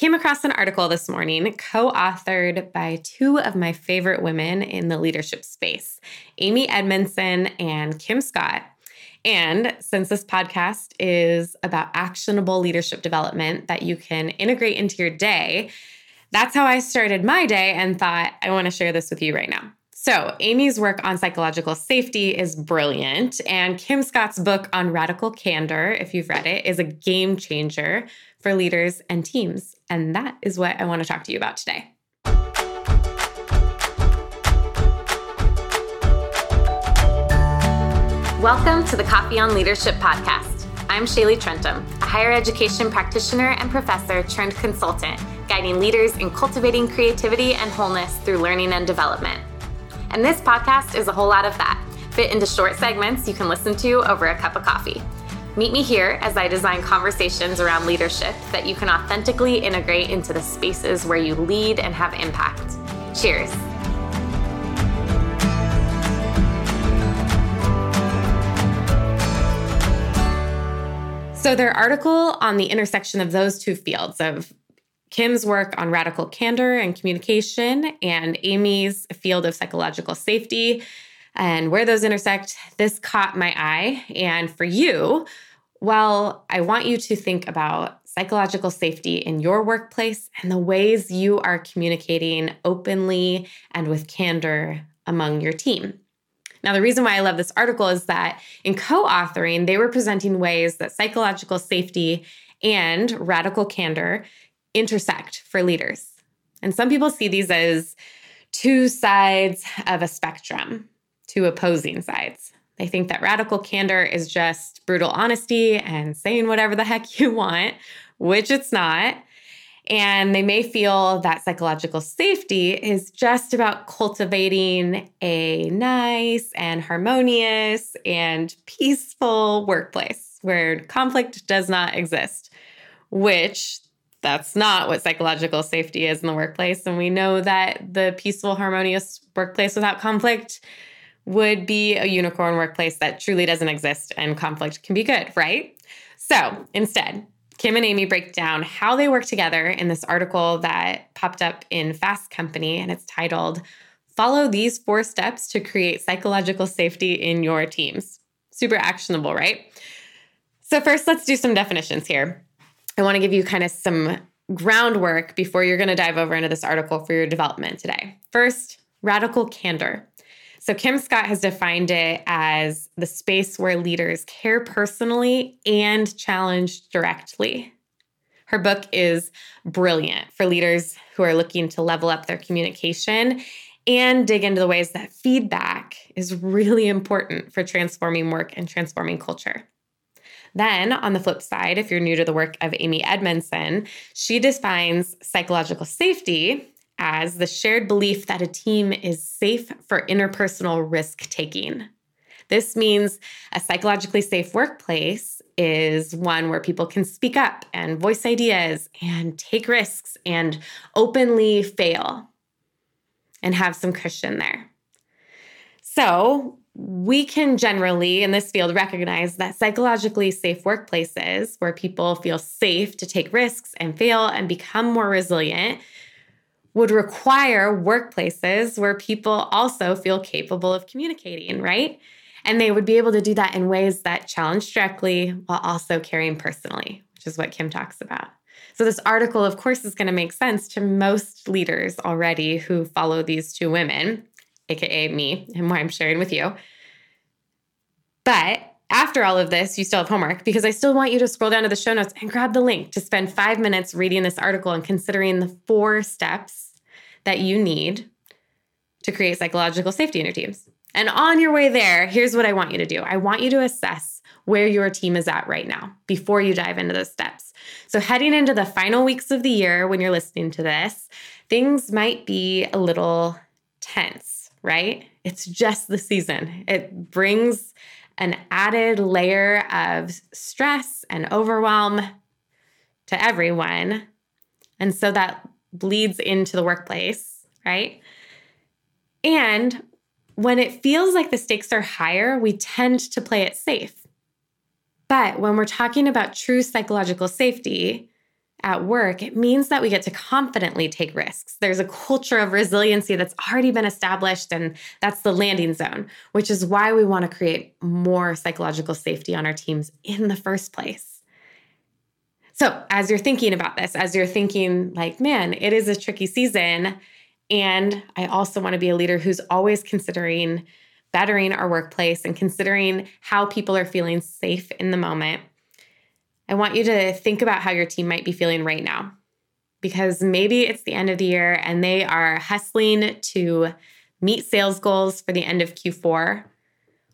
came across an article this morning co authored by two of my favorite women in the leadership space, Amy Edmondson and Kim Scott. And since this podcast is about actionable leadership development that you can integrate into your day, that's how I started my day and thought, I want to share this with you right now. So, Amy's work on psychological safety is brilliant, and Kim Scott's book on radical candor, if you've read it, is a game changer for leaders and teams. And that is what I want to talk to you about today. Welcome to the Coffee on Leadership podcast. I'm Shaylee Trentum, a higher education practitioner and professor turned consultant, guiding leaders in cultivating creativity and wholeness through learning and development. And this podcast is a whole lot of that, fit into short segments you can listen to over a cup of coffee. Meet me here as I design conversations around leadership that you can authentically integrate into the spaces where you lead and have impact. Cheers. So, their article on the intersection of those two fields of Kim's work on radical candor and communication, and Amy's field of psychological safety, and where those intersect, this caught my eye. And for you, well, I want you to think about psychological safety in your workplace and the ways you are communicating openly and with candor among your team. Now, the reason why I love this article is that in co authoring, they were presenting ways that psychological safety and radical candor intersect for leaders. And some people see these as two sides of a spectrum, two opposing sides. They think that radical candor is just brutal honesty and saying whatever the heck you want, which it's not. And they may feel that psychological safety is just about cultivating a nice and harmonious and peaceful workplace where conflict does not exist, which that's not what psychological safety is in the workplace. And we know that the peaceful, harmonious workplace without conflict would be a unicorn workplace that truly doesn't exist and conflict can be good, right? So instead, Kim and Amy break down how they work together in this article that popped up in Fast Company, and it's titled Follow These Four Steps to Create Psychological Safety in Your Teams. Super actionable, right? So, first, let's do some definitions here. I want to give you kind of some groundwork before you're going to dive over into this article for your development today. First, radical candor. So, Kim Scott has defined it as the space where leaders care personally and challenge directly. Her book is brilliant for leaders who are looking to level up their communication and dig into the ways that feedback is really important for transforming work and transforming culture. Then, on the flip side, if you're new to the work of Amy Edmondson, she defines psychological safety as the shared belief that a team is safe for interpersonal risk taking. This means a psychologically safe workplace is one where people can speak up and voice ideas and take risks and openly fail and have some cushion there. So, we can generally in this field recognize that psychologically safe workplaces where people feel safe to take risks and fail and become more resilient would require workplaces where people also feel capable of communicating, right? And they would be able to do that in ways that challenge directly while also caring personally, which is what Kim talks about. So, this article, of course, is going to make sense to most leaders already who follow these two women aka me, and why I'm sharing with you. But after all of this, you still have homework because I still want you to scroll down to the show notes and grab the link to spend five minutes reading this article and considering the four steps that you need to create psychological safety in your teams. And on your way there, here's what I want you to do I want you to assess where your team is at right now before you dive into those steps. So, heading into the final weeks of the year when you're listening to this, things might be a little tense right? It's just the season. It brings an added layer of stress and overwhelm to everyone. And so that bleeds into the workplace, right? And when it feels like the stakes are higher, we tend to play it safe. But when we're talking about true psychological safety, at work, it means that we get to confidently take risks. There's a culture of resiliency that's already been established, and that's the landing zone, which is why we want to create more psychological safety on our teams in the first place. So, as you're thinking about this, as you're thinking, like, man, it is a tricky season, and I also want to be a leader who's always considering bettering our workplace and considering how people are feeling safe in the moment I want you to think about how your team might be feeling right now. Because maybe it's the end of the year and they are hustling to meet sales goals for the end of Q4.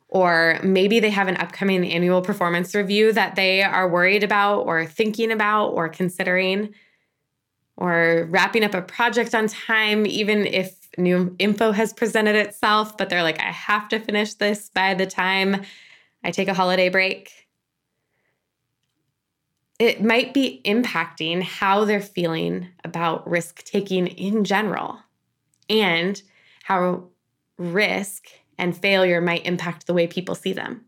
Or maybe they have an upcoming annual performance review that they are worried about or thinking about or considering, or wrapping up a project on time, even if new info has presented itself, but they're like, I have to finish this by the time I take a holiday break it might be impacting how they're feeling about risk taking in general and how risk and failure might impact the way people see them.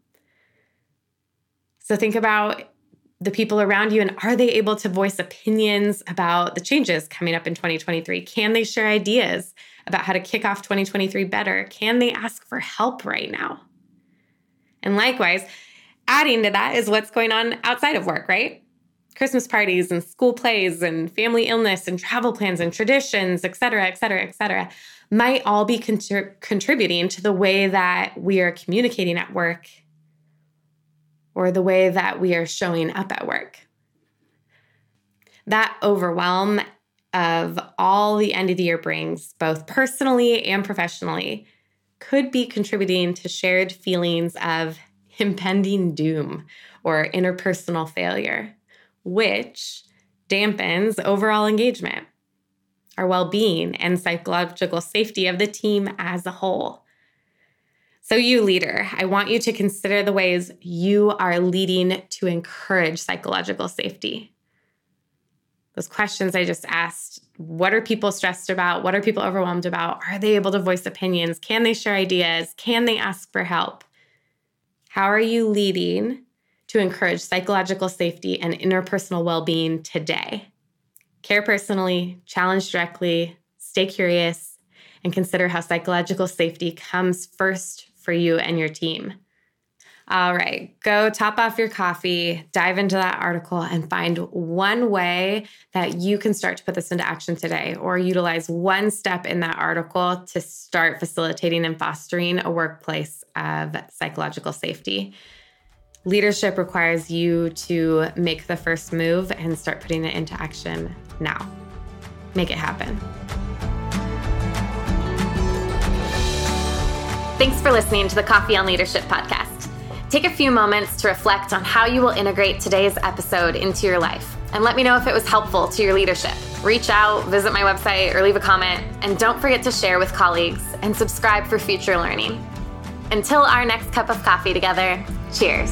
So think about the people around you and are they able to voice opinions about the changes coming up in 2023? Can they share ideas about how to kick off 2023 better? Can they ask for help right now? And likewise, adding to that is what's going on outside of work, right? Christmas parties and school plays and family illness and travel plans and traditions, et cetera, et cetera, et cetera, might all be contributing to the way that we are communicating at work or the way that we are showing up at work. That overwhelm of all the end of the year brings, both personally and professionally, could be contributing to shared feelings of impending doom or interpersonal failure which dampens overall engagement, our well being, and psychological safety of the team as a whole. So, you leader, I want you to consider the ways you are leading to encourage psychological safety. Those questions I just asked what are people stressed about? What are people overwhelmed about? Are they able to voice opinions? Can they share ideas? Can they ask for help? How are you leading to encourage psychological safety and interpersonal well being today. Care personally, challenge directly, stay curious, and consider how psychological safety comes first for you and your team. All right, go top off your coffee, dive into that article, and find one way that you can start to put this into action today, or utilize one step in that article to start facilitating and fostering a workplace of psychological safety. Leadership requires you to make the first move and start putting it into action now. Make it happen. Thanks for listening to the Coffee on Leadership podcast. Take a few moments to reflect on how you will integrate today's episode into your life and let me know if it was helpful to your leadership. Reach out, visit my website, or leave a comment. And don't forget to share with colleagues and subscribe for future learning. Until our next cup of coffee together, cheers.